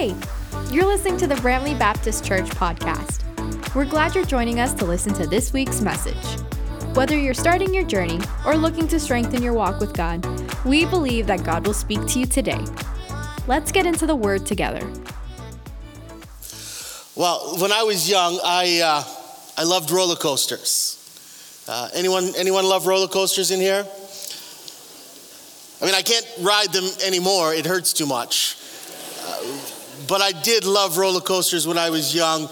Hey, you're listening to the Bramalea Baptist Church podcast. We're glad you're joining us to listen to this week's message. Whether you're starting your journey or looking to strengthen your walk with God, we believe that God will speak to you today. Let's get into the Word together. Well, when I was young, I, uh, I loved roller coasters. Uh, anyone, anyone love roller coasters in here? I mean, I can't ride them anymore, it hurts too much. Uh, but I did love roller coasters when I was young.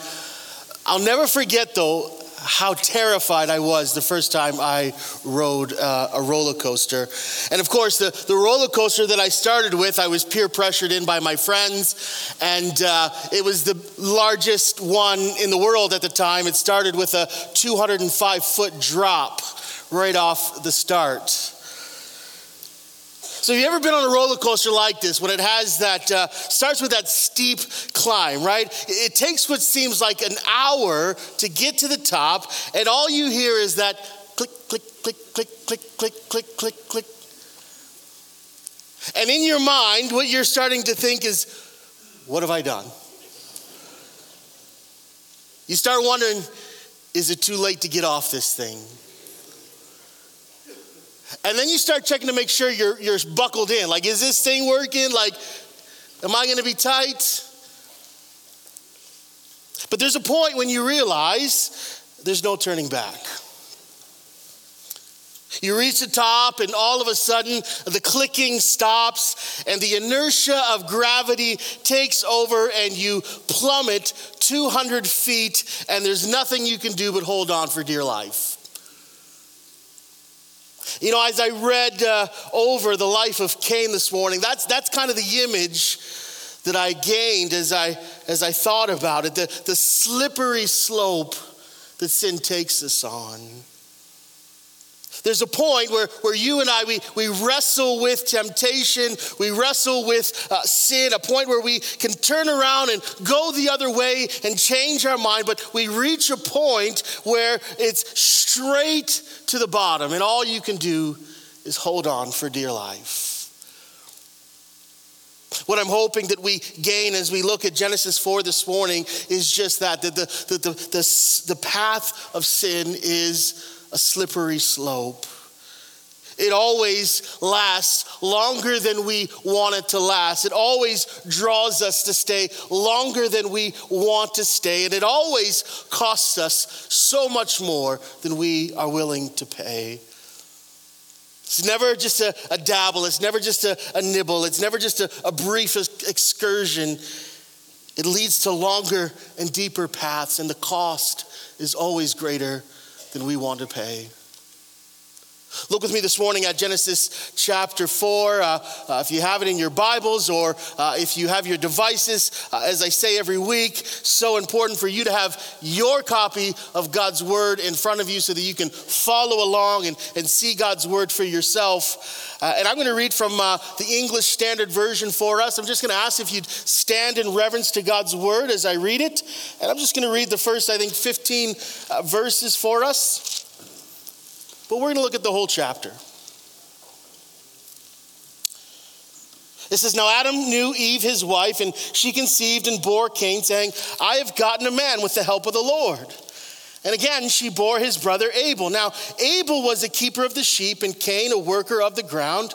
I'll never forget, though, how terrified I was the first time I rode uh, a roller coaster. And of course, the, the roller coaster that I started with, I was peer pressured in by my friends, and uh, it was the largest one in the world at the time. It started with a 205 foot drop right off the start. So, have you ever been on a roller coaster like this when it has that, uh, starts with that steep climb, right? It takes what seems like an hour to get to the top, and all you hear is that click, click, click, click, click, click, click, click, click. And in your mind, what you're starting to think is, what have I done? You start wondering, is it too late to get off this thing? And then you start checking to make sure you're, you're buckled in. Like, is this thing working? Like, am I going to be tight? But there's a point when you realize there's no turning back. You reach the top, and all of a sudden, the clicking stops, and the inertia of gravity takes over, and you plummet 200 feet, and there's nothing you can do but hold on for dear life. You know, as I read uh, over the life of Cain this morning, that's, that's kind of the image that I gained as I, as I thought about it the, the slippery slope that sin takes us on. There's a point where, where you and I, we, we wrestle with temptation, we wrestle with uh, sin, a point where we can turn around and go the other way and change our mind, but we reach a point where it's straight to the bottom, and all you can do is hold on for dear life. What I'm hoping that we gain as we look at Genesis 4 this morning is just that, that the, the, the, the, the path of sin is a slippery slope. It always lasts longer than we want it to last. It always draws us to stay longer than we want to stay. And it always costs us so much more than we are willing to pay. It's never just a, a dabble, it's never just a, a nibble, it's never just a, a brief excursion. It leads to longer and deeper paths, and the cost is always greater than we want to pay. Look with me this morning at Genesis chapter 4. Uh, uh, if you have it in your Bibles or uh, if you have your devices, uh, as I say every week, so important for you to have your copy of God's Word in front of you so that you can follow along and, and see God's Word for yourself. Uh, and I'm going to read from uh, the English Standard Version for us. I'm just going to ask if you'd stand in reverence to God's Word as I read it. And I'm just going to read the first, I think, 15 verses for us. But we're going to look at the whole chapter. It says, Now Adam knew Eve, his wife, and she conceived and bore Cain, saying, I have gotten a man with the help of the Lord. And again, she bore his brother Abel. Now, Abel was a keeper of the sheep, and Cain a worker of the ground.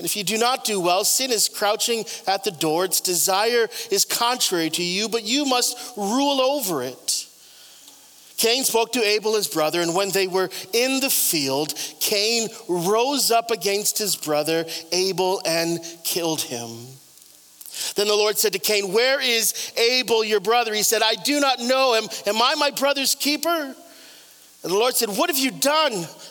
And if you do not do well, sin is crouching at the door. Its desire is contrary to you, but you must rule over it. Cain spoke to Abel, his brother, and when they were in the field, Cain rose up against his brother Abel and killed him. Then the Lord said to Cain, Where is Abel, your brother? He said, I do not know him. Am I my brother's keeper? And the Lord said, What have you done?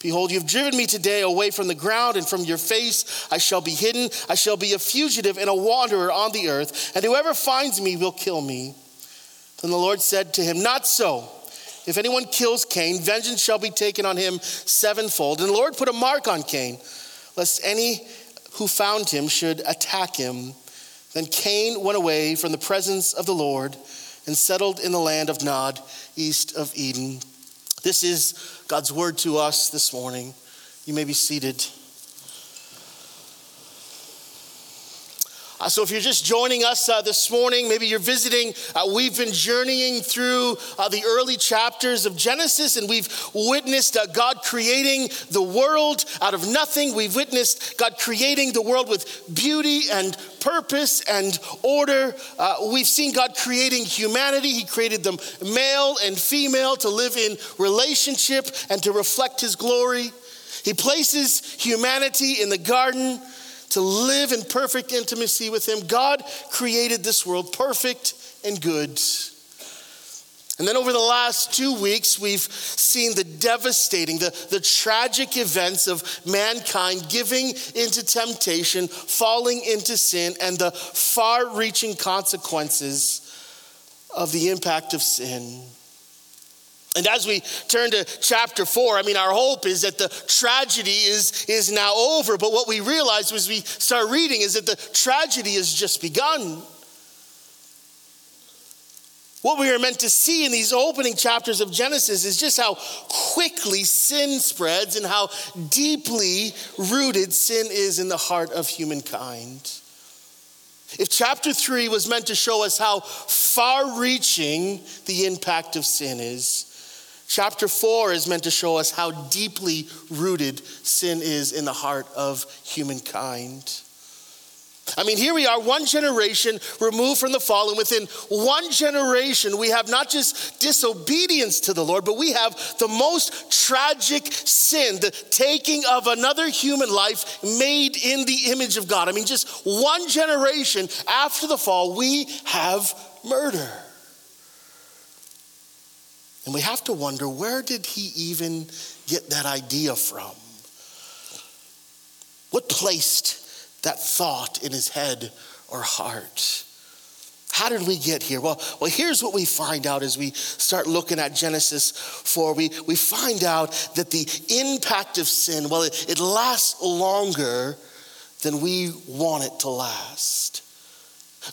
Behold, you've driven me today away from the ground, and from your face I shall be hidden. I shall be a fugitive and a wanderer on the earth, and whoever finds me will kill me. Then the Lord said to him, Not so. If anyone kills Cain, vengeance shall be taken on him sevenfold. And the Lord put a mark on Cain, lest any who found him should attack him. Then Cain went away from the presence of the Lord and settled in the land of Nod, east of Eden. This is God's word to us this morning. You may be seated. Uh, so, if you're just joining us uh, this morning, maybe you're visiting, uh, we've been journeying through uh, the early chapters of Genesis and we've witnessed uh, God creating the world out of nothing. We've witnessed God creating the world with beauty and purpose and order. Uh, we've seen God creating humanity. He created them male and female to live in relationship and to reflect His glory. He places humanity in the garden to live in perfect intimacy with Him. God created this world perfect and good. And then over the last two weeks, we've seen the devastating, the, the tragic events of mankind giving into temptation, falling into sin, and the far reaching consequences of the impact of sin. And as we turn to chapter four, I mean, our hope is that the tragedy is, is now over. But what we realize as we start reading is that the tragedy has just begun. What we are meant to see in these opening chapters of Genesis is just how quickly sin spreads and how deeply rooted sin is in the heart of humankind. If chapter three was meant to show us how far reaching the impact of sin is, Chapter four is meant to show us how deeply rooted sin is in the heart of humankind. I mean, here we are, one generation removed from the fall, and within one generation, we have not just disobedience to the Lord, but we have the most tragic sin, the taking of another human life made in the image of God. I mean, just one generation after the fall, we have murder. And we have to wonder where did he even get that idea from? What placed that thought in his head or heart? How did we get here? Well, well, here's what we find out as we start looking at Genesis 4. We, we find out that the impact of sin, well, it, it lasts longer than we want it to last.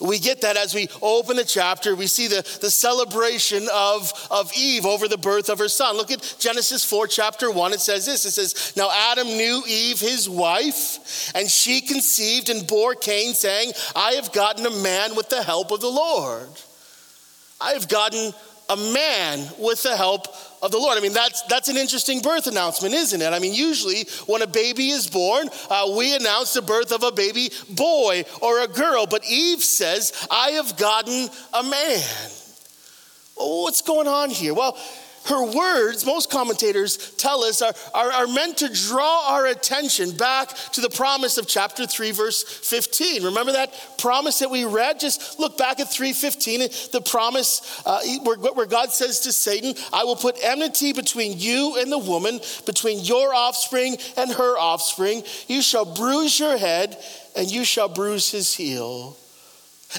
We get that as we open the chapter. We see the, the celebration of, of Eve over the birth of her son. Look at Genesis 4, chapter 1. It says this It says, Now Adam knew Eve, his wife, and she conceived and bore Cain, saying, I have gotten a man with the help of the Lord. I have gotten a man with the help of the Lord. I mean, that's, that's an interesting birth announcement, isn't it? I mean, usually when a baby is born, uh, we announce the birth of a baby boy or a girl. But Eve says, I have gotten a man. Well, what's going on here? Well, her words, most commentators tell us, are, are, are, meant to draw our attention back to the promise of chapter 3, verse 15. Remember that promise that we read? Just look back at 3.15, the promise uh, where, where God says to Satan, I will put enmity between you and the woman, between your offspring and her offspring. You shall bruise your head, and you shall bruise his heel.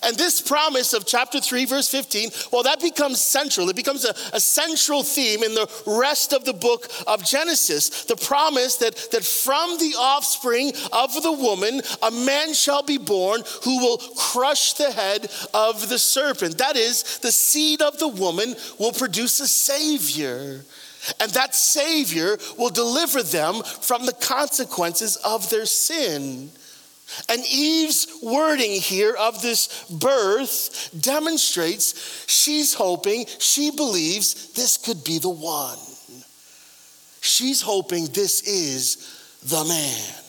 And this promise of chapter 3, verse 15, well, that becomes central. It becomes a, a, central theme in the rest of the book of Genesis. The promise that, that from the offspring of the woman, a man shall be born who will crush the head of the serpent. That is, the seed of the woman will produce a savior. And that savior will deliver them from the consequences of their sin. And Eve's wording here of this birth demonstrates she's hoping, she believes this could be the one. She's hoping this is the man.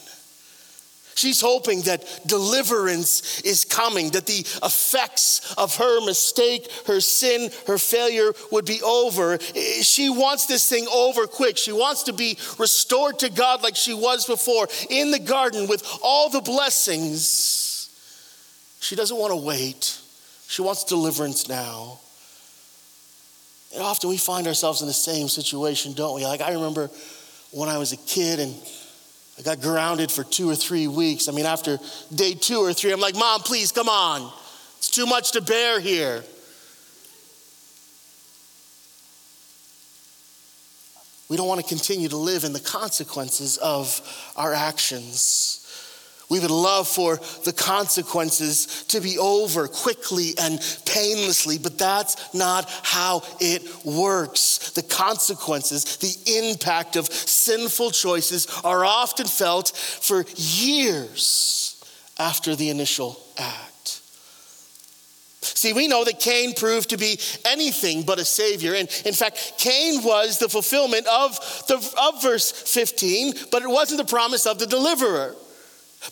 She's hoping that deliverance is coming, that the effects of her mistake, her sin, her failure would be over. She wants this thing over quick. She wants to be restored to God like she was before in the garden with all the blessings. She doesn't want to wait, she wants deliverance now. And often we find ourselves in the same situation, don't we? Like I remember when I was a kid and I got grounded for two or three weeks. I mean, after day two or three, I'm like, Mom, please, come on. It's too much to bear here. We don't want to continue to live in the consequences of our actions. We would love for the consequences to be over quickly and painlessly, but that's not how it works. The consequences, the impact of sinful choices are often felt for years after the initial act. See, we know that Cain proved to be anything but a savior. And in fact, Cain was the fulfillment of, the, of verse 15, but it wasn't the promise of the deliverer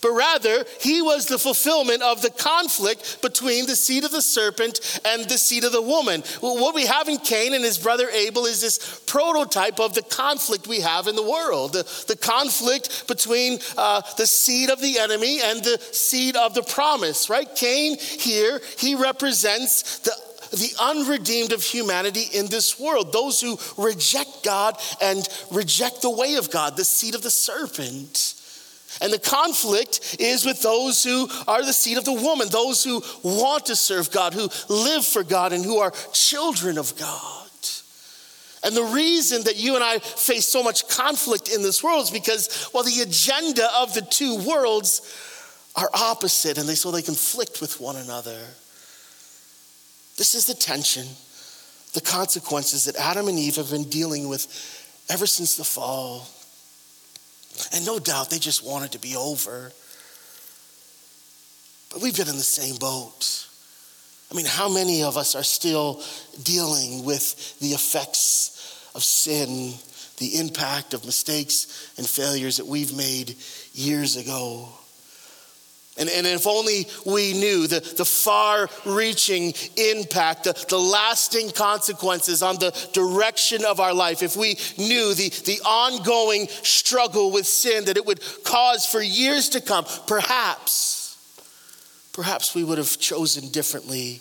but rather he was the fulfillment of the conflict between the seed of the serpent and the seed of the woman. What we have in Cain and his brother Abel is this prototype of the conflict we have in the world the, the conflict between uh, the seed of the enemy and the seed of the promise, right? Cain here, he represents the the unredeemed of humanity in this world, those who reject God and reject the way of God, the seed of the serpent. And the conflict is with those who are the seed of the woman, those who want to serve God, who live for God, and who are children of God. And the reason that you and I face so much conflict in this world is because, well, the agenda of the two worlds are opposite and they so they conflict with one another. This is the tension, the consequences that Adam and Eve have been dealing with ever since the fall. And no doubt they just wanted to be over. But we've been in the same boat. I mean, how many of us are still dealing with the effects of sin, the impact of mistakes and failures that we've made years ago? And, and if only we knew the, the far reaching impact, the, the lasting consequences on the direction of our life, if we knew the, the ongoing struggle with sin that it would cause for years to come, perhaps, perhaps we would have chosen differently.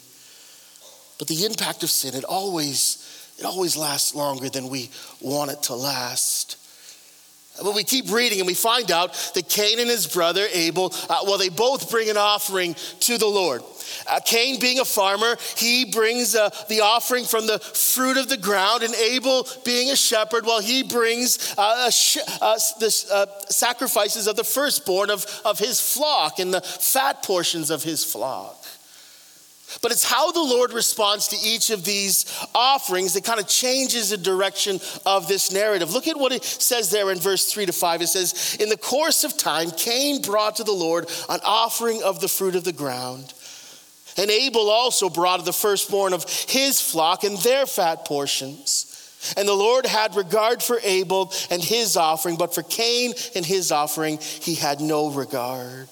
But the impact of sin, it always, it always lasts longer than we want it to last. But we keep reading and we find out that Cain and his brother Abel, uh, well, they both bring an offering to the Lord. Uh, Cain, being a farmer, he brings uh, the offering from the fruit of the ground, and Abel, being a shepherd, well, he brings uh, sh- uh, the uh, sacrifices of the firstborn of, of his flock and the fat portions of his flock. But it's how the Lord responds to each of these offerings that kind of changes the direction of this narrative. Look at what it says there in verse 3 to 5. It says, In the course of time, Cain brought to the Lord an offering of the fruit of the ground. And Abel also brought the firstborn of his flock and their fat portions. And the Lord had regard for Abel and his offering, but for Cain and his offering, he had no regard.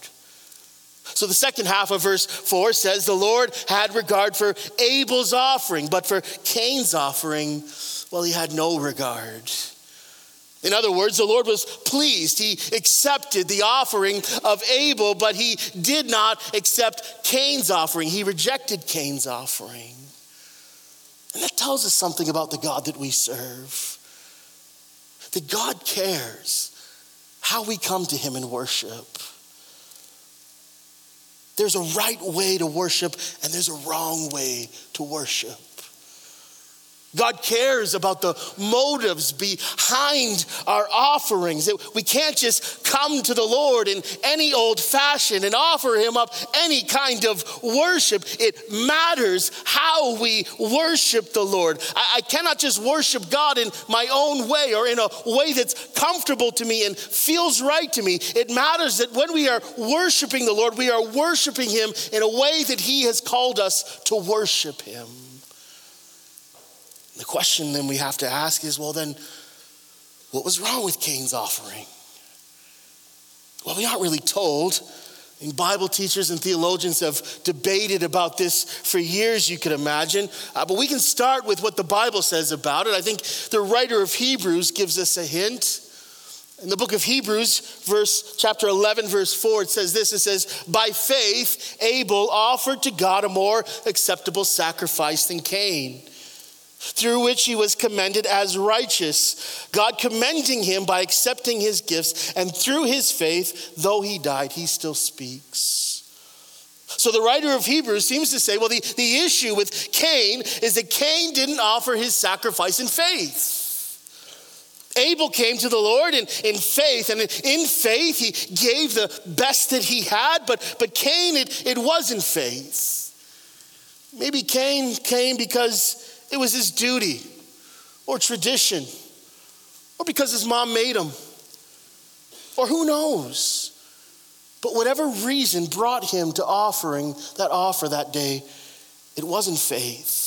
So the second half of verse 4 says, The Lord had regard for Abel's offering, but for Cain's offering, well, he had no regard. In other words, the Lord was pleased. He accepted the offering of Abel, but he did not accept Cain's offering. He rejected Cain's offering. And that tells us something about the God that we serve. That God cares how we come to him in worship. There's a right way to worship, and there's a wrong way to worship. God cares about the motives behind our offerings. We can't just come to the Lord in any old fashion and offer Him up any kind of worship. It matters how we worship the Lord. I, cannot just worship God in my own way or in a way that's comfortable to me and feels right to me. It matters that when we are worshiping the Lord, we are worshiping Him in a way that He has called us to worship Him. The question then we have to ask is well, then, what was wrong with Cain's offering? Well, we aren't really told. And Bible teachers and theologians have debated about this for years, you could imagine. Uh, but we can start with what the Bible says about it. I think the writer of Hebrews gives us a hint. In the book of Hebrews, verse chapter 11, verse 4, it says this it says, By faith, Abel offered to God a more acceptable sacrifice than Cain through which he was commended as righteous, God commending him by accepting his gifts, and through his faith, though he died, he still speaks. So the writer of Hebrews seems to say, well, the, the issue with Cain is that Cain didn't offer his sacrifice in faith. Abel came to the Lord in, in faith, and in faith he gave the best that he had, but, but Cain, it, it wasn't faith. Maybe Cain came because it was his duty or tradition or because his mom made him or who knows. But whatever reason brought him to offering that offer that day, it wasn't faith.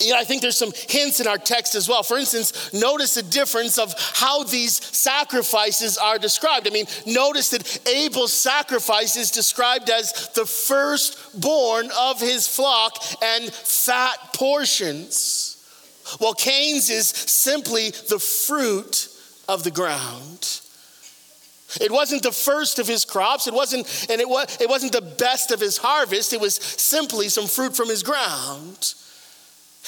You know, I think there's some hints in our text as well. For instance, notice the difference of how these sacrifices are described. I mean, notice that Abel's sacrifice is described as the firstborn of his flock and fat portions, while Cain's is simply the fruit of the ground. It wasn't the first of his crops, it wasn't, and it, was, it wasn't the best of his harvest, it was simply some fruit from his ground.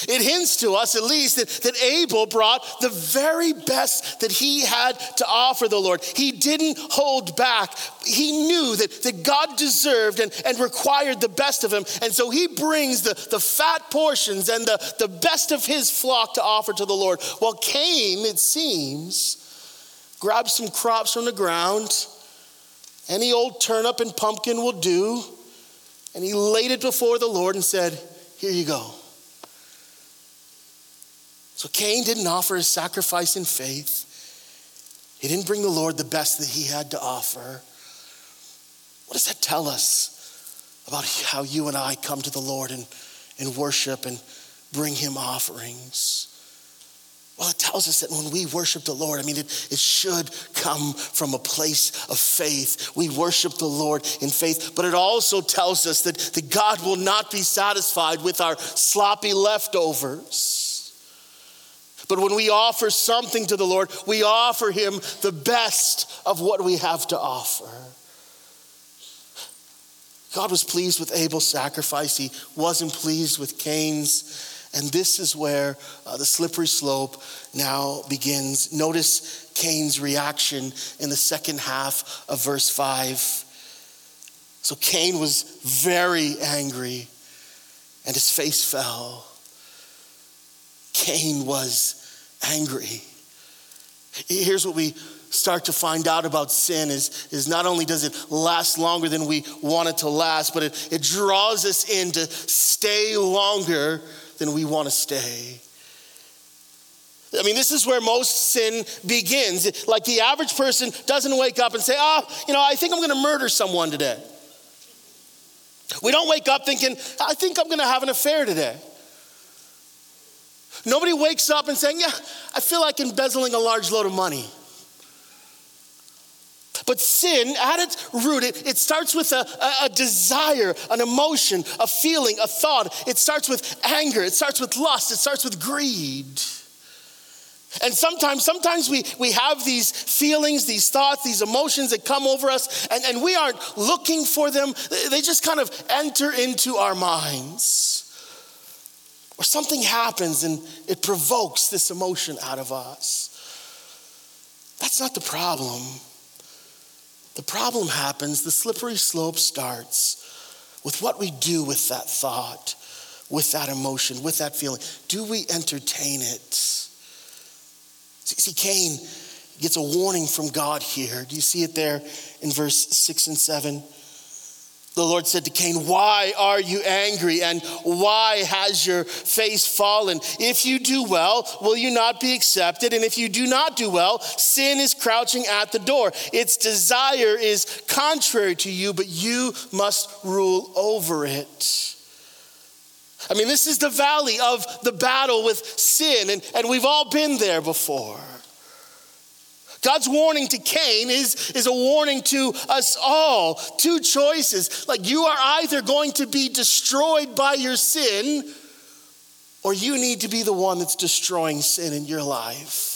It hints to us, at least, that, that Abel brought the very best that he had to offer the Lord. He didn't hold back. He knew that, that God deserved and, and required the best of him. And so he brings the, the fat portions and the, the best of his flock to offer to the Lord. While Cain, it seems, grabbed some crops from the ground. Any old turnip and pumpkin will do. And he laid it before the Lord and said, Here you go. So Cain didn't offer his sacrifice in faith. He didn't bring the Lord the best that he had to offer. What does that tell us about how you and I come to the Lord and, and worship and bring him offerings? Well, it tells us that when we worship the Lord, I mean, it, it should come from a place of faith. We worship the Lord in faith, but it also tells us that, that God will not be satisfied with our sloppy leftovers. But when we offer something to the Lord, we offer Him the best of what we have to offer. God was pleased with Abel's sacrifice, He wasn't pleased with Cain's. And this is where uh, the slippery slope now begins. Notice Cain's reaction in the second half of verse 5. So Cain was very angry and his face fell. Cain was angry. Here's what we start to find out about sin is, is not only does it last longer than we want it to last, but it, it draws us in to stay longer than we want to stay. I mean, this is where most sin begins. Like the average person doesn't wake up and say, oh, you know, I think I'm going to murder someone today. We don't wake up thinking, I think I'm going to have an affair today. Nobody wakes up and saying, Yeah, I feel like embezzling a large load of money. But sin, at its root, it, it starts with a, a, desire, an emotion, a feeling, a thought. It starts with anger, it starts with lust, it starts with greed. And sometimes, sometimes we, we have these feelings, these thoughts, these emotions that come over us, and, and we aren't looking for them. They just kind of enter into our minds. Or something happens and it provokes this emotion out of us. That's not the problem. The problem happens, the slippery slope starts with what we do with that thought, with that emotion, with that feeling. Do we entertain it? See, Cain gets a warning from God here. Do you see it there in verse 6 and 7? The Lord said to Cain, Why are you angry and why has your face fallen? If you do well, will you not be accepted? And if you do not do well, sin is crouching at the door. Its desire is contrary to you, but you must rule over it. I mean, this is the valley of the battle with sin, and, and we've all been there before. God's warning to Cain is, is a warning to us all. Two choices. Like you are either going to be destroyed by your sin, or you need to be the one that's destroying sin in your life.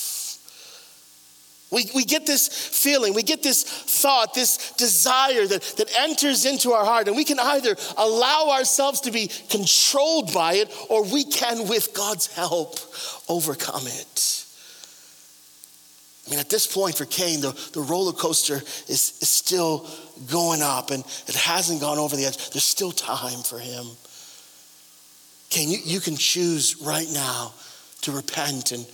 We, we get this feeling, we get this thought, this desire that, that enters into our heart, and we can either allow ourselves to be controlled by it, or we can, with God's help, overcome it. I mean, at this point for Cain, the, the roller coaster is, is still going up and it hasn't gone over the edge. There's still time for him. Cain, you, you can choose right now to repent and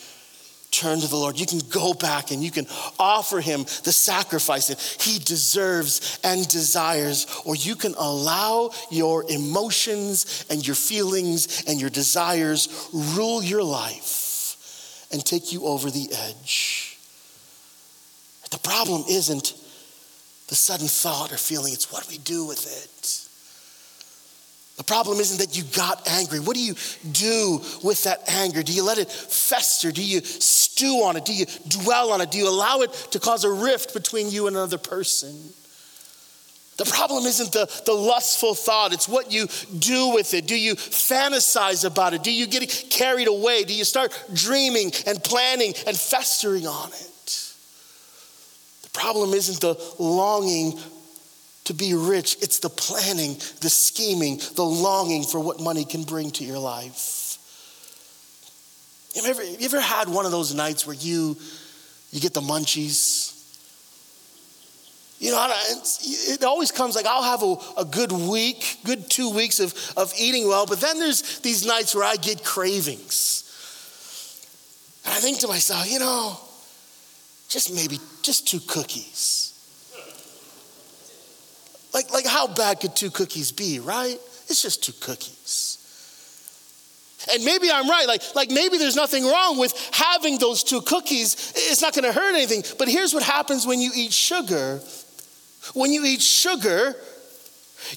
turn to the Lord. You can go back and you can offer him the sacrifice that he deserves and desires, or you can allow your emotions and your feelings and your desires rule your life and take you over the edge. The problem isn't the sudden thought or feeling, it's what we do with it. The problem isn't that you got angry. What do you do with that anger? Do you let it fester? Do you stew on it? Do you dwell on it? Do you allow it to cause a rift between you and another person? The problem isn't the, the lustful thought, it's what you do with it. Do you fantasize about it? Do you get carried away? Do you start dreaming and planning and festering on it? Problem isn't the longing to be rich, it's the planning, the scheming, the longing for what money can bring to your life. You ever, you ever had one of those nights where you, you get the munchies? You know, it always comes like I'll have a, a good week, good two weeks of, of eating well, but then there's these nights where I get cravings. And I think to myself, you know, just maybe just two cookies. Like, like how bad could two cookies be, right? It's just two cookies. And maybe I'm right. Like, like maybe there's nothing wrong with having those two cookies. It's not going to hurt anything. But here's what happens when you eat sugar. When you eat sugar,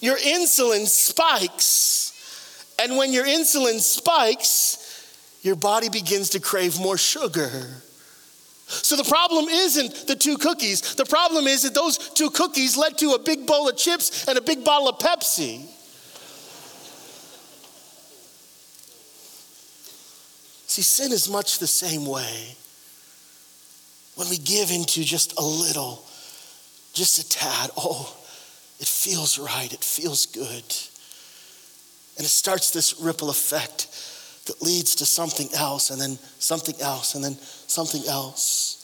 your insulin spikes. And when your insulin spikes, your body begins to crave more sugar. So the problem isn't the two cookies. The problem is that those two cookies led to a big bowl of chips and a big bottle of Pepsi. See, sin is much the same way. When we give into just a little, just a tad, oh, it feels right, it feels good. And it starts this ripple effect that leads to something else, and then something else, and then something else.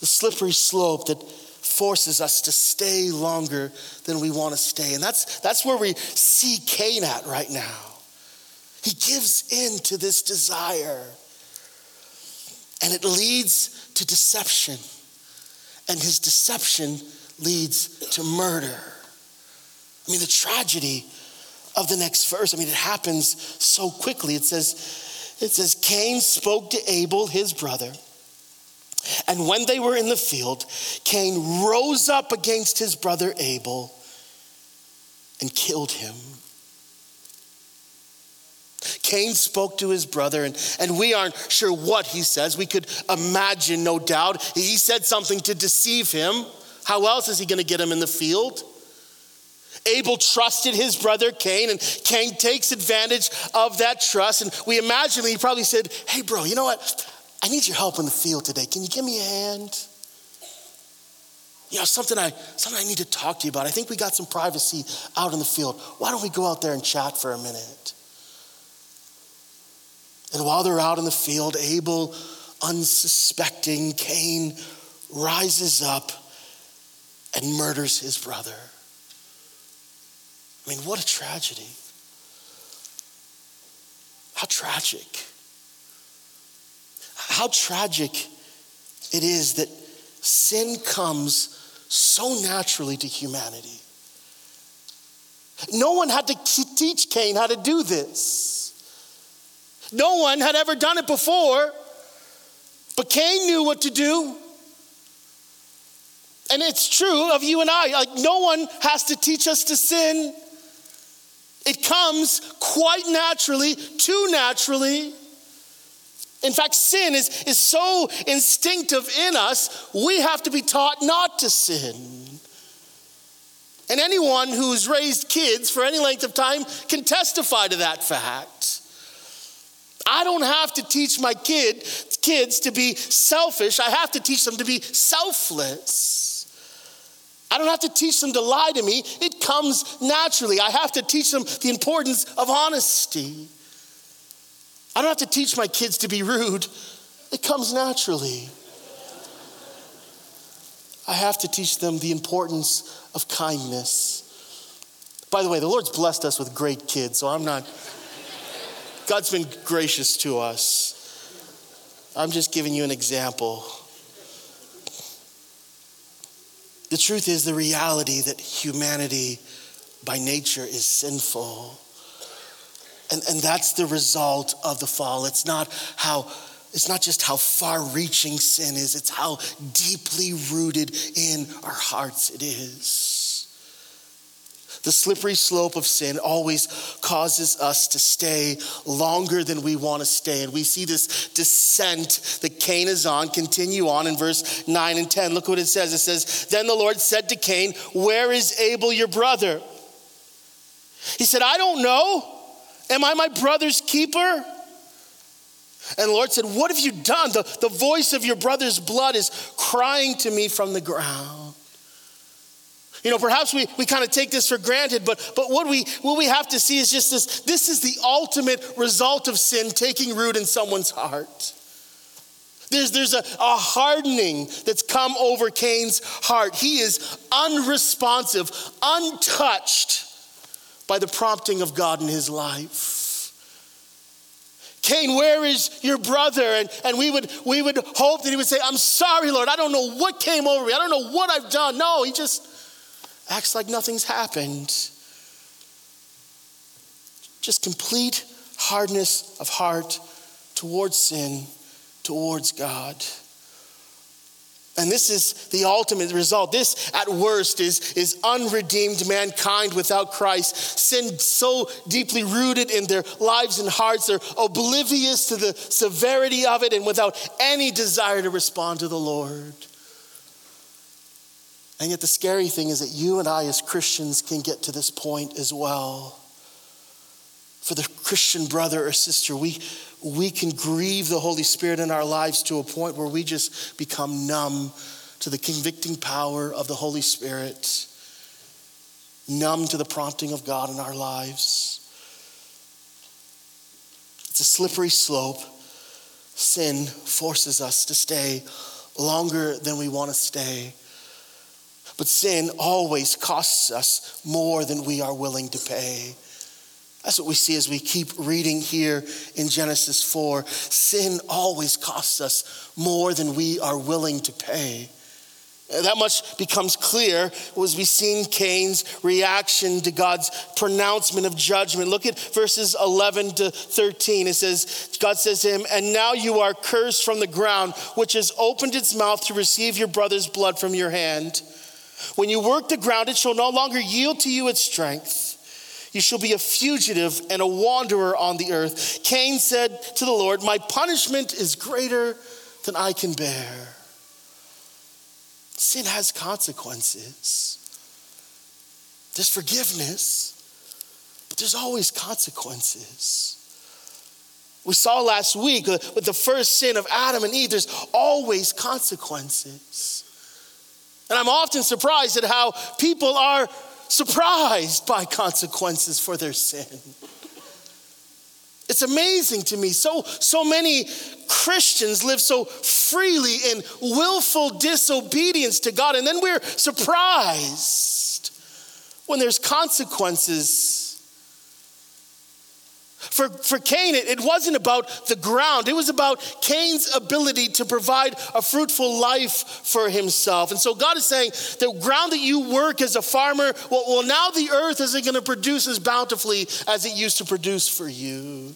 The slippery slope that forces us to stay longer than we want to stay. And that's, that's where we see Cain at right now. He gives in to this desire, and it leads to deception. And his deception leads to murder. I mean, the tragedy of the next verse. I mean, it happens so quickly. It says, it says, Cain spoke to Abel, his brother. And when they were in the field, Cain rose up against his brother Abel and killed him. Cain spoke to his brother, and, and we aren't sure what he says. We could imagine, no doubt. He said something to deceive him. How else is he going to get him in the field? Abel trusted his brother Cain, and Cain takes advantage of that trust. And we imagine he probably said, Hey, bro, you know what? I need your help in the field today. Can you give me a hand? You know, something I, something I need to talk to you about. I think we got some privacy out in the field. Why don't we go out there and chat for a minute? And while they're out in the field, Abel, unsuspecting, Cain rises up and murders his brother. I mean, what a tragedy. How tragic. How tragic it is that sin comes so naturally to humanity. No one had to teach Cain how to do this. No one had ever done it before, but Cain knew what to do. And it's true of you and I. Like, no one has to teach us to sin. It comes quite naturally, too naturally. In fact, sin is, is so instinctive in us, we have to be taught not to sin. And anyone who's raised kids for any length of time can testify to that fact. I don't have to teach my kid, kids to be selfish, I have to teach them to be selfless. I don't have to teach them to lie to me, it comes naturally. I have to teach them the importance of honesty. I don't have to teach my kids to be rude, it comes naturally. I have to teach them the importance of kindness. By the way, the Lord's blessed us with great kids, so I'm not, God's been gracious to us. I'm just giving you an example. The truth is the reality that humanity by nature is sinful. And, and that's the result of the fall. It's not how it's not just how far reaching sin is, it's how deeply rooted in our hearts it is. The slippery slope of sin always causes us to stay longer than we want to stay. And we see this descent that Cain is on continue on in verse 9 and 10. Look what it says. It says, Then the Lord said to Cain, Where is Abel your brother? He said, I don't know. Am I my brother's keeper? And the Lord said, What have you done? The, the voice of your brother's blood is crying to me from the ground. You know, perhaps we, we kind of take this for granted, but, but what, we, what we have to see is just this this is the ultimate result of sin taking root in someone's heart. There's, there's a, a hardening that's come over Cain's heart. He is unresponsive, untouched by the prompting of God in his life. Cain, where is your brother? And, and we, would, we would hope that he would say, I'm sorry, Lord. I don't know what came over me. I don't know what I've done. No, he just acts like nothing's happened. Just complete hardness of heart towards sin, towards God. And this is the ultimate result. This, at worst, is, is unredeemed mankind without Christ. Sin so deeply rooted in their lives and hearts, they're oblivious to the severity of it and without any desire to respond to the Lord. And yet, the scary thing is that you and I, as Christians, can get to this point as well. For the Christian brother or sister, we, we can grieve the Holy Spirit in our lives to a point where we just become numb to the convicting power of the Holy Spirit, numb to the prompting of God in our lives. It's a slippery slope. Sin forces us to stay longer than we want to stay. But sin always costs us more than we are willing to pay. That's what we see as we keep reading here in Genesis 4. Sin always costs us more than we are willing to pay. That much becomes clear as we see Cain's reaction to God's pronouncement of judgment. Look at verses 11 to 13. It says, God says to him, And now you are cursed from the ground, which has opened its mouth to receive your brother's blood from your hand. When you work the ground, it shall no longer yield to you its strength. You shall be a fugitive and a wanderer on the earth. Cain said to the Lord, My punishment is greater than I can bear. Sin has consequences. There's forgiveness, but there's always consequences. We saw last week uh, with the first sin of Adam and Eve, there's always consequences. And I'm often surprised at how people are surprised by consequences for their sin. It's amazing to me. So, so many Christians live so freely in willful disobedience to God, and then we're surprised when there's consequences for, for Cain, it, it wasn't about the ground, it was about Cain's ability to provide a fruitful life for himself. And so God is saying, the ground that you work as a farmer, well, well now the earth isn't going to produce as bountifully as it used to produce for you.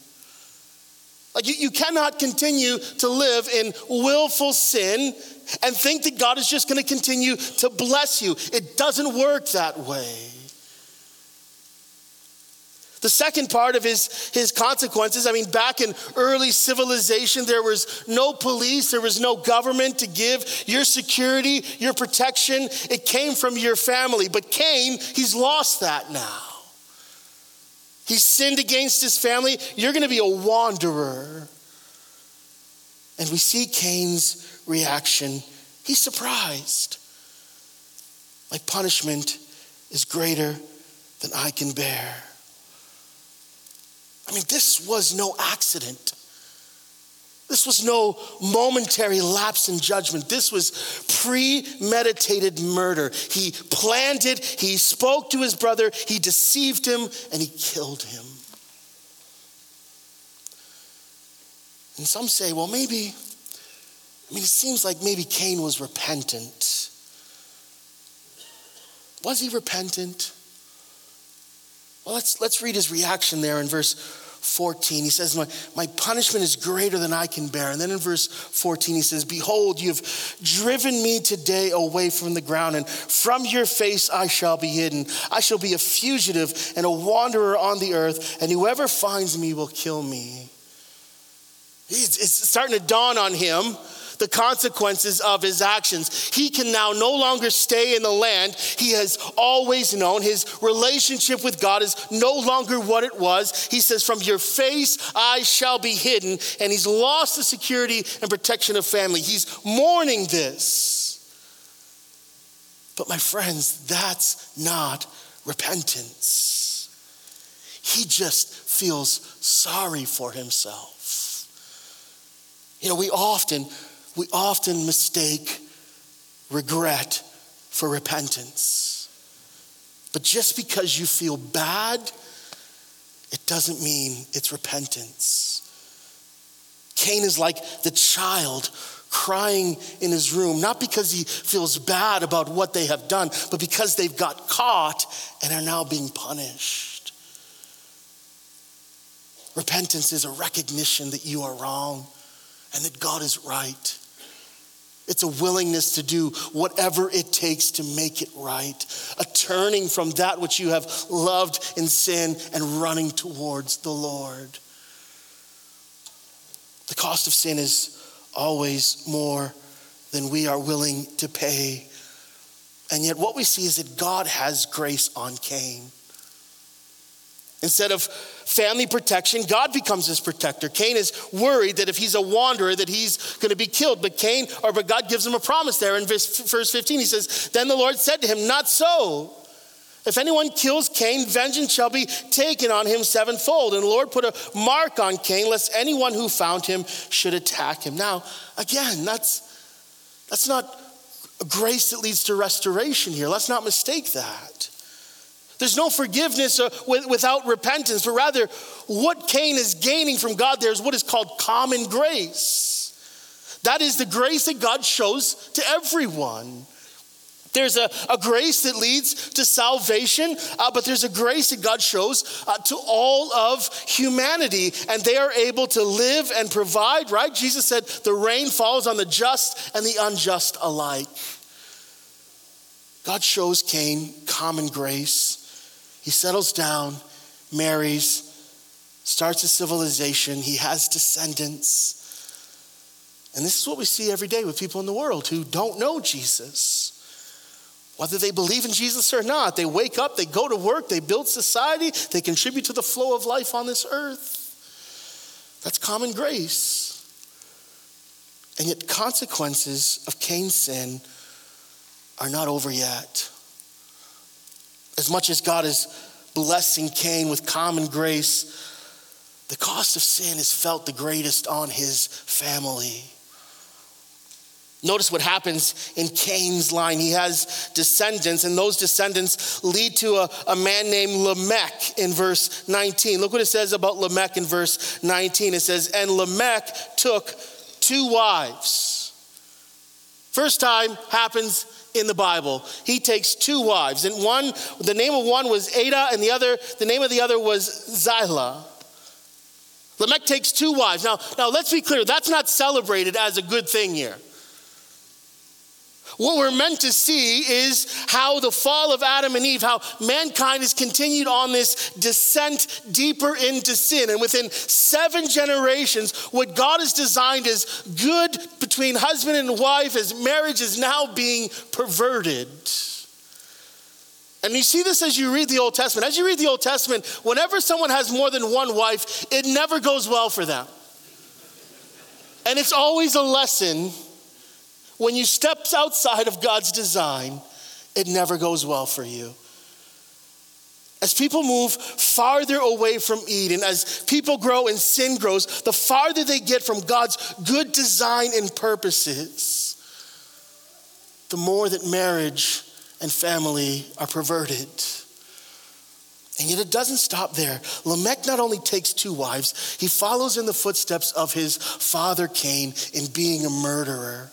Like you, you cannot continue to live in willful sin and think that God is just going to continue to bless you. It doesn't work that way. The second part of his, his consequences, I mean, back in early civilization, there was no police, there was no government to give your security, your protection. It came from your family. But Cain, he's lost that now. He sinned against his family. You're going to be a wanderer. And we see Cain's reaction. He's surprised. My punishment is greater than I can bear. I mean, this was no accident. This was no momentary lapse in judgment. This was premeditated murder. He planned it, he spoke to his brother, he deceived him, and he killed him. And some say, well, maybe, I mean, it seems like maybe Cain was repentant. Was he repentant? Well, let's, let's read his reaction there in verse 14, he says, my, my punishment is greater than I can bear. And then in verse 14, he says, Behold, you've driven me today away from the ground, and from your face I shall be hidden. I shall be a fugitive and a wanderer on the earth, and whoever finds me will kill me. It's starting to dawn on him the consequences of his actions. He can now no longer stay in the land he has always known. His relationship with God is no longer what it was. He says, From your face I shall be hidden. And he's lost the security and protection of family. He's mourning this. But my friends, that's not repentance. He just feels sorry for himself. You know, we often we often mistake regret for repentance. But just because you feel bad, it doesn't mean it's repentance. Cain is like the child crying in his room, not because he feels bad about what they have done, but because they've got caught and are now being punished. Repentance is a recognition that you are wrong and that God is right. It's a willingness to do whatever it takes to make it right, a turning from that which you have loved in sin and running towards the Lord. The cost of sin is always more than we are willing to pay. And yet, what we see is that God has grace on Cain. Instead of family protection, God becomes his protector. Cain is worried that if he's a wanderer, that he's going to be killed. But Cain, or but God gives him a promise there in verse, verse 15. He says, Then the Lord said to him, Not so. If anyone kills Cain, vengeance shall be taken on him sevenfold. And the Lord put a mark on Cain, lest anyone who found him should attack him. Now, again, that's, that's not a grace that leads to restoration here. Let's not mistake that. There's no forgiveness uh, without repentance, but rather, what Cain is gaining from God there is what is called common grace. That is the grace that God shows to everyone. There's a, a grace that leads to salvation, uh, but there's a grace that God shows uh, to all of humanity, and they are able to live and provide, right? Jesus said, The rain falls on the just and the unjust alike. God shows Cain common grace. He settles down, marries, starts a civilization, he has descendants. And this is what we see every day with people in the world who don't know Jesus. Whether they believe in Jesus or not, they wake up, they go to work, they build society, they contribute to the flow of life on this earth. That's common grace. And yet, consequences of Cain's sin are not over yet. As much as God is blessing Cain with common grace, the cost of sin is felt the greatest on his family. Notice what happens in Cain's line. He has descendants, and those descendants lead to a, a, man named Lamech in verse 19. Look what it says about Lamech in verse 19. It says, And Lamech took two wives. First time happens in the Bible. He takes two wives, and one, the name of one was Ada, and the other, the name of the other was Zillah. Lamech takes two wives. Now, now let's be clear, that's not celebrated as a good thing here. What we're meant to see is how the fall of Adam and Eve, how mankind has continued on this descent deeper into sin. And within seven generations, what God has designed as good between husband and wife, as marriage is now being perverted. And you see this as you read the Old Testament. As you read the Old Testament, whenever someone has more than one wife, it never goes well for them. And it's always a lesson when you step outside of God's design, it never goes well for you. As people move farther away from Eden, as people grow and sin grows, the farther they get from God's good design and purposes, the more that marriage and family are perverted. And yet it doesn't stop there. Lamech not only takes two wives, he follows in the footsteps of his father Cain in being a murderer.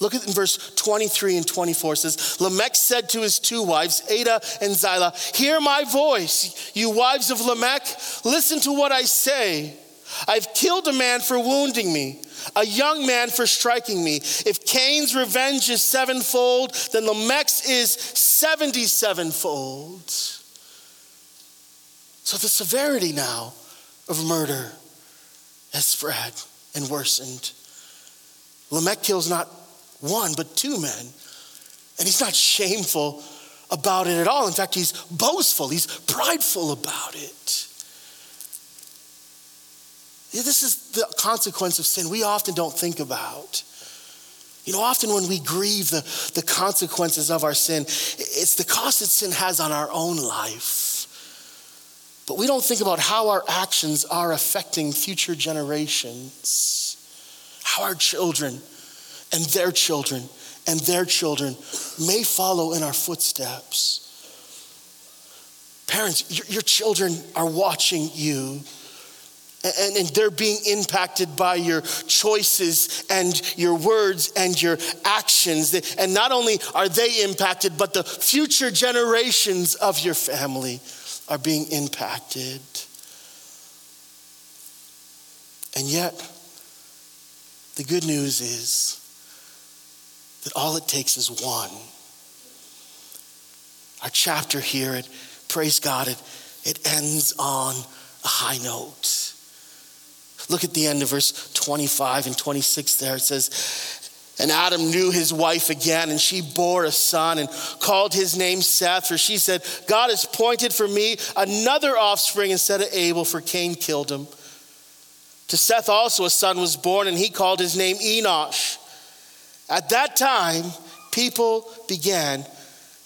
Look at in verse 23 and 24 says, Lamech said to his two wives, Ada and Zillah, Hear my voice, you wives of Lamech, listen to what I say. I've killed a man for wounding me, a young man for striking me. If Cain's revenge is sevenfold, then Lamech's is 77fold. So the severity now of murder has spread and worsened. Lamech kills not one, but two men. And he's not shameful about it at all. In fact, he's boastful, he's prideful about it. This is the consequence of sin we often don't think about. You know, often when we grieve the, the consequences of our sin, it's the cost that sin has on our own life. But we don't think about how our actions are affecting future generations, how our children and their children and their children may follow in our footsteps. Parents, your, your children are watching you. And, and, they're being impacted by your choices and your words and your actions. And not only are they impacted, but the future generations of your family are being impacted. And yet, the good news is that all it takes is one. Our chapter here at Praise God, it, it ends on a high note. Look at the end of verse 25 and 26 there. It says, And Adam knew his wife again, and she bore a son and called his name Seth, for she said, God has appointed for me another offspring instead of Abel, for Cain killed him. To Seth also a son was born, and he called his name Enosh. At that time, people began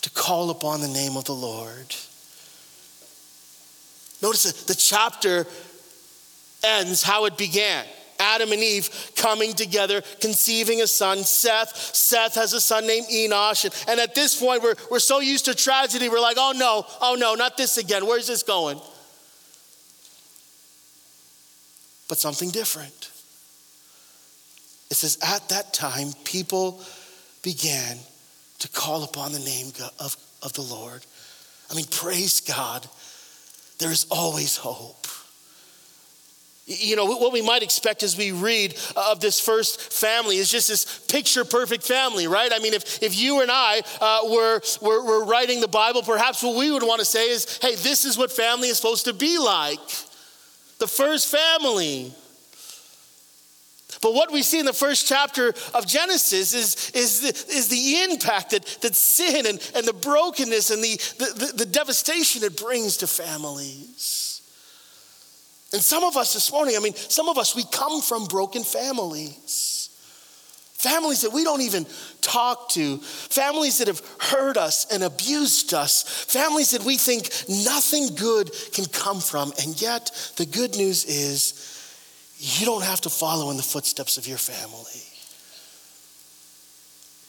to call upon the name of the Lord. Notice that the chapter ends how it began. Adam and Eve coming together, conceiving a son, Seth. Seth has a son named Enosh. And, and at this point, we're, we're so used to tragedy, we're like, oh no, oh no, not this again. Where's this going? But something different. It says, At that time, people began to call upon the name of, of the Lord. I mean, praise God, there is always hope. You know, what we might expect as we read of this first family is just this picture perfect family, right? I mean, if, if you and I uh, were, were, were writing the Bible, perhaps what we would want to say is hey, this is what family is supposed to be like. The first family. But what we see in the first chapter of Genesis is, is, the, is the impact that, that sin and, and the brokenness and the, the, the devastation it brings to families. And some of us this morning, I mean, some of us, we come from broken families. Families that we don't even talk to, families that have hurt us and abused us, families that we think nothing good can come from. And yet, the good news is you don't have to follow in the footsteps of your family.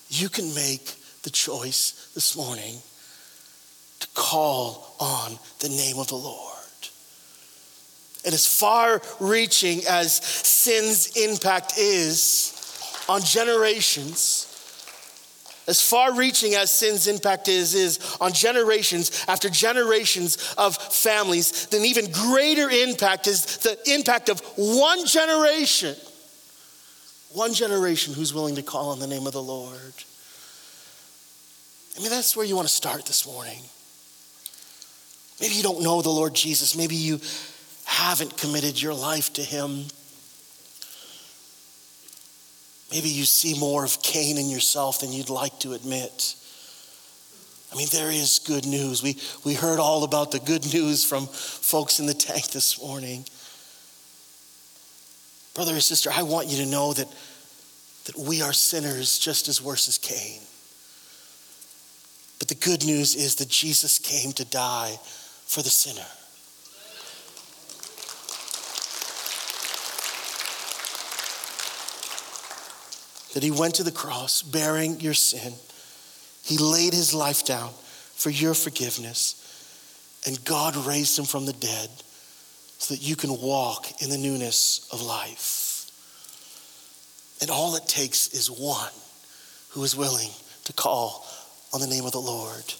You can make the choice this morning to call on the name of the Lord. And as far reaching as sin's impact is on generations, as far reaching as sin's impact is, is on generations after generations of families, then even greater impact is the impact of one generation. One generation who's willing to call on the name of the Lord. I mean, that's where you want to start this morning. Maybe you don't know the Lord Jesus. Maybe you haven't committed your life to Him. Maybe you see more of Cain in yourself than you'd like to admit. I mean, there is good news. We, we heard all about the good news from folks in the tank this morning. Brother or sister, I want you to know that, that we are sinners just as worse as Cain. But the good news is that Jesus came to die for the sinner. That he went to the cross bearing your sin. He laid his life down for your forgiveness, and God raised him from the dead so that you can walk in the newness of life. And all it takes is one who is willing to call on the name of the Lord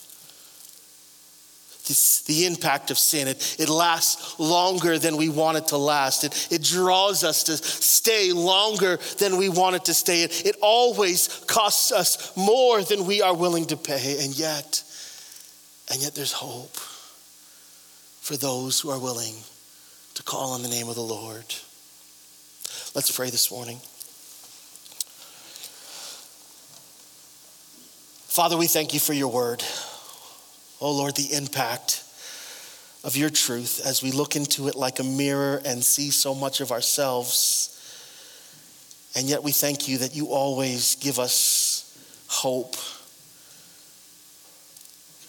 this, the impact of sin. It, it lasts longer than we want it to last. It, it draws us to stay longer than we want it to stay. It, it always costs us more than we are willing to pay. And yet, and yet there's hope for those who are willing to call on the name of the Lord. Let's pray this morning. Father, we thank you for your word oh Lord, the impact of your truth as we look into it like a mirror and see so much of ourselves. And yet we thank you that you always give us hope.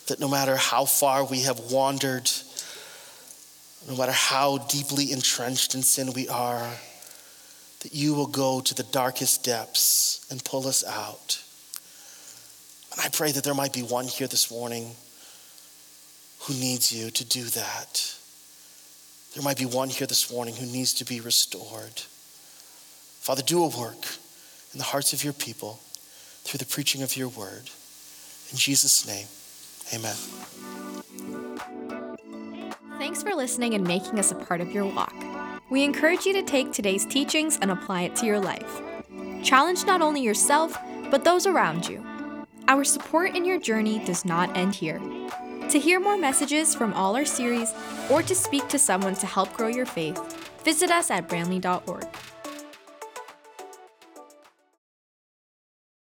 That no matter how far we have wandered, no matter how deeply entrenched in sin we are, that you will go to the darkest depths and pull us out. And I pray that there might be one here this morning who needs you to do that. There might be one here this morning who needs to be restored. Father, do a work in the hearts of your people through the preaching of your word. In Jesus' name, amen. Thanks for listening and making us a part of your walk. We encourage you to take today's teachings and apply it to your life. Challenge not only yourself, but those around you. Our support in your journey does not end here. To hear more messages from all our series or to speak to someone to help grow your faith, visit us at bramalea.org.